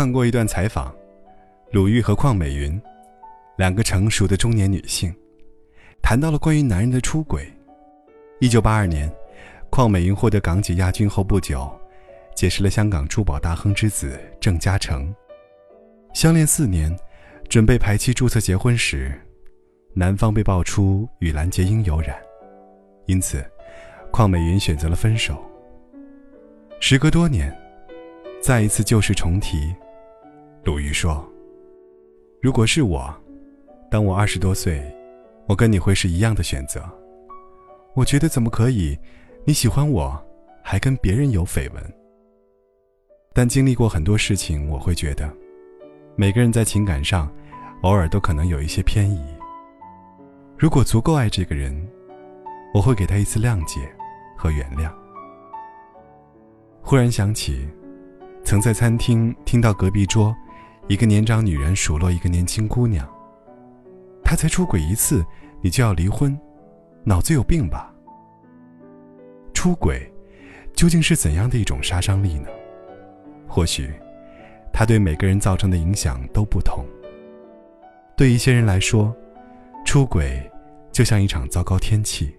看过一段采访，鲁豫和邝美云，两个成熟的中年女性，谈到了关于男人的出轨。一九八二年，邝美云获得港姐亚军后不久，结识了香港珠宝大亨之子郑嘉诚。相恋四年，准备排期注册结婚时，男方被爆出与蓝洁瑛有染，因此，邝美云选择了分手。时隔多年，再一次旧事重提，鲁豫说：“如果是我，当我二十多岁，我跟你会是一样的选择。我觉得怎么可以，你喜欢我，还跟别人有绯闻？但经历过很多事情，我会觉得。”每个人在情感上，偶尔都可能有一些偏移。如果足够爱这个人，我会给他一次谅解和原谅。忽然想起，曾在餐厅听到隔壁桌一个年长女人数落一个年轻姑娘：“他才出轨一次，你就要离婚，脑子有病吧？”出轨究竟是怎样的一种杀伤力呢？或许。它对每个人造成的影响都不同。对一些人来说，出轨就像一场糟糕天气，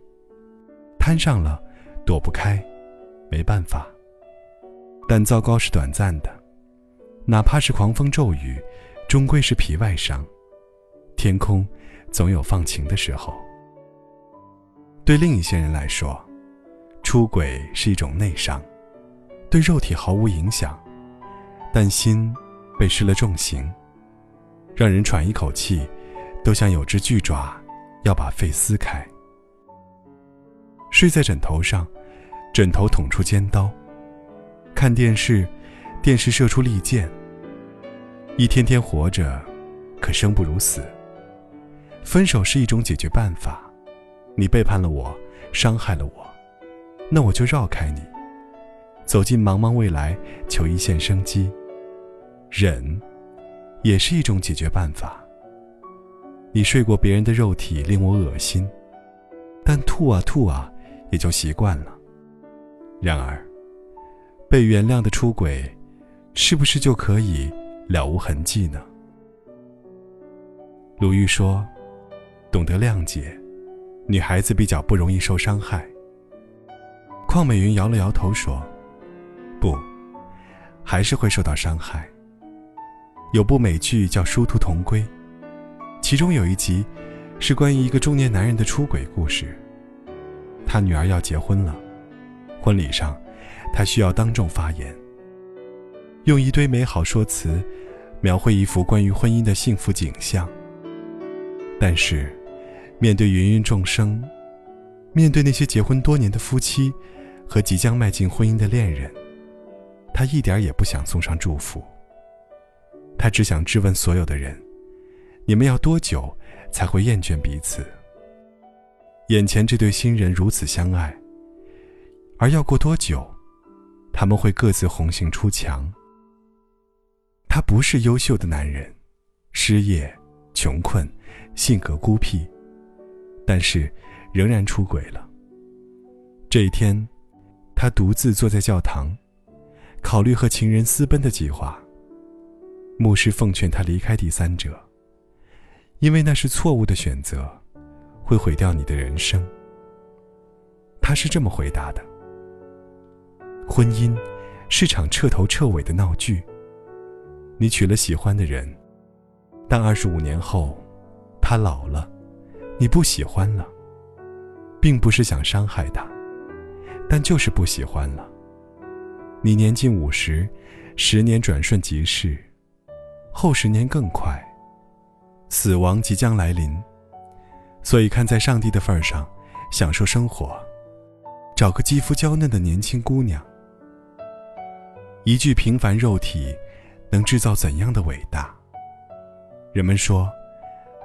摊上了，躲不开，没办法。但糟糕是短暂的，哪怕是狂风骤雨，终归是皮外伤。天空总有放晴的时候。对另一些人来说，出轨是一种内伤，对肉体毫无影响。但心被施了重刑，让人喘一口气，都像有只巨爪要把肺撕开。睡在枕头上，枕头捅出尖刀；看电视，电视射出利剑。一天天活着，可生不如死。分手是一种解决办法，你背叛了我，伤害了我，那我就绕开你，走进茫茫未来，求一线生机。忍，也是一种解决办法。你睡过别人的肉体，令我恶心，但吐啊吐啊，也就习惯了。然而，被原谅的出轨，是不是就可以了无痕迹呢？鲁豫说：“懂得谅解，女孩子比较不容易受伤害。”邝美云摇了摇头说：“不，还是会受到伤害。”有部美剧叫《殊途同归》，其中有一集是关于一个中年男人的出轨故事。他女儿要结婚了，婚礼上，他需要当众发言，用一堆美好说辞描绘一幅关于婚姻的幸福景象。但是，面对芸芸众生，面对那些结婚多年的夫妻和即将迈进婚姻的恋人，他一点也不想送上祝福。他只想质问所有的人：“你们要多久才会厌倦彼此？”眼前这对新人如此相爱，而要过多久，他们会各自红杏出墙？他不是优秀的男人，失业、穷困、性格孤僻，但是仍然出轨了。这一天，他独自坐在教堂，考虑和情人私奔的计划。牧师奉劝他离开第三者，因为那是错误的选择，会毁掉你的人生。他是这么回答的：“婚姻是场彻头彻尾的闹剧。你娶了喜欢的人，但二十五年后，他老了，你不喜欢了，并不是想伤害他，但就是不喜欢了。你年近五十，十年转瞬即逝。”后十年更快，死亡即将来临，所以看在上帝的份上，享受生活，找个肌肤娇嫩的年轻姑娘。一具平凡肉体，能制造怎样的伟大？人们说，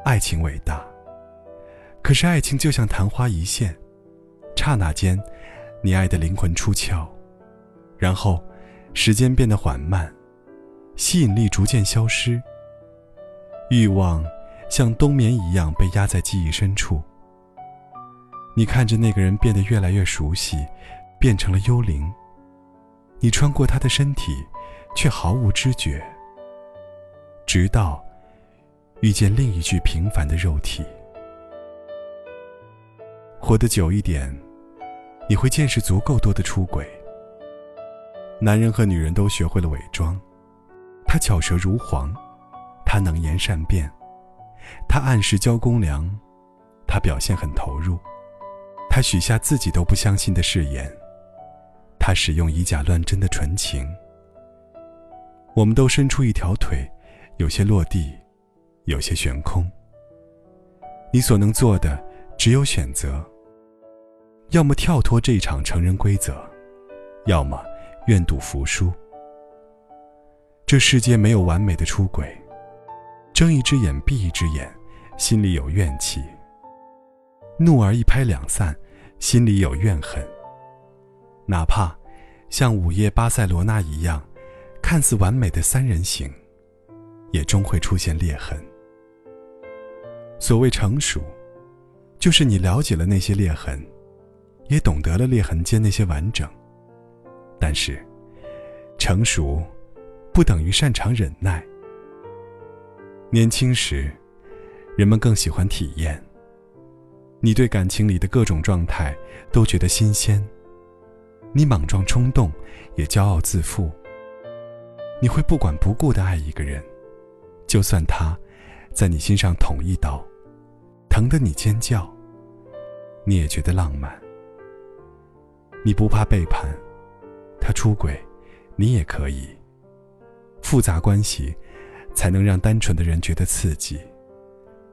爱情伟大，可是爱情就像昙花一现，刹那间，你爱的灵魂出窍，然后，时间变得缓慢。吸引力逐渐消失，欲望像冬眠一样被压在记忆深处。你看着那个人变得越来越熟悉，变成了幽灵。你穿过他的身体，却毫无知觉。直到遇见另一具平凡的肉体。活得久一点，你会见识足够多的出轨。男人和女人都学会了伪装，他巧舌如簧，他能言善辩，他按时交公粮，他表现很投入，他许下自己都不相信的誓言，他使用以假乱真的纯情。我们都伸出一条腿，有些落地，有些悬空。你所能做的只有选择。要么跳脱这场成人规则，要么愿赌服输。这世界没有完美的出轨，睁一只眼闭一只眼，心里有怨气；怒而一拍两散，心里有怨恨。哪怕像午夜巴塞罗那一样，看似完美的三人行，也终会出现裂痕。所谓成熟，就是你了解了那些裂痕。也懂得了裂痕间那些完整，但是，成熟不等于擅长忍耐。年轻时，人们更喜欢体验。你对感情里的各种状态都觉得新鲜，你莽撞冲动，也骄傲自负。你会不管不顾的爱一个人，就算他在你心上捅一刀，疼得你尖叫，你也觉得浪漫。你不怕背叛，他出轨，你也可以。复杂关系，才能让单纯的人觉得刺激，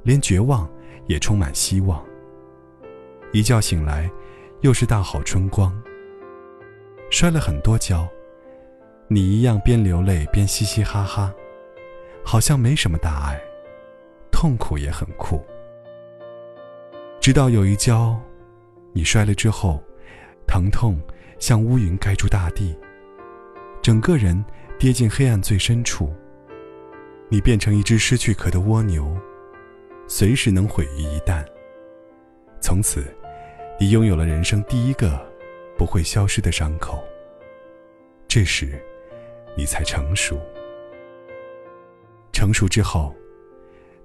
连绝望也充满希望。一觉醒来，又是大好春光。摔了很多跤，你一样边流泪边嘻嘻哈哈，好像没什么大碍，痛苦也很酷。直到有一跤，你摔了之后。疼痛像乌云盖住大地，整个人跌进黑暗最深处。你变成一只失去壳的蜗牛，随时能毁于一旦。从此，你拥有了人生第一个不会消失的伤口。这时，你才成熟。成熟之后，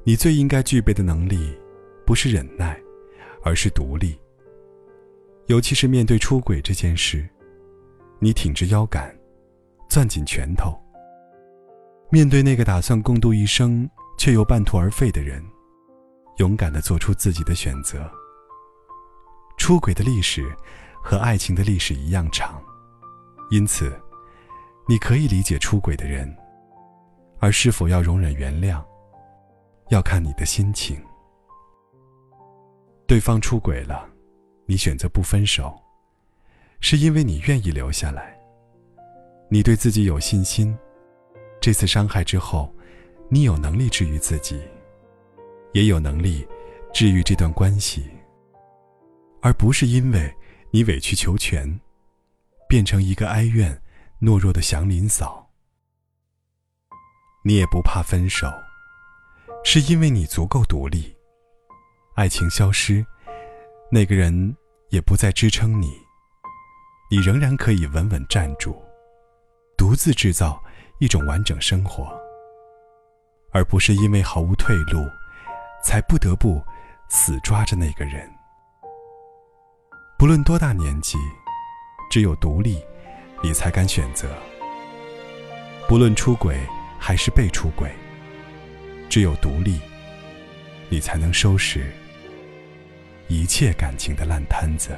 你最应该具备的能力，不是忍耐，而是独立。尤其是面对出轨这件事，你挺直腰杆，攥紧拳头。面对那个打算共度一生却又半途而废的人，勇敢地做出自己的选择。出轨的历史和爱情的历史一样长，因此，你可以理解出轨的人，而是否要容忍原谅，要看你的心情。对方出轨了。你选择不分手，是因为你愿意留下来。你对自己有信心，这次伤害之后，你有能力治愈自己，也有能力治愈这段关系，而不是因为你委曲求全，变成一个哀怨、懦弱的祥林嫂。你也不怕分手，是因为你足够独立。爱情消失。那个人也不再支撑你，你仍然可以稳稳站住，独自制造一种完整生活，而不是因为毫无退路，才不得不死抓着那个人。不论多大年纪，只有独立，你才敢选择；不论出轨还是被出轨，只有独立，你才能收拾。一切感情的烂摊子。